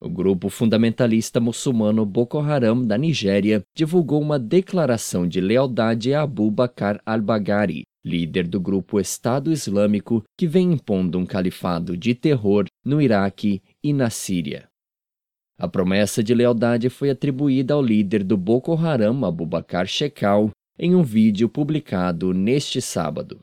O grupo fundamentalista muçulmano Boko Haram da Nigéria divulgou uma declaração de lealdade a Abu Bakr al-Baghdadi, líder do grupo Estado Islâmico que vem impondo um califado de terror no Iraque e na Síria. A promessa de lealdade foi atribuída ao líder do Boko Haram, Abu Bakr Shekau, em um vídeo publicado neste sábado.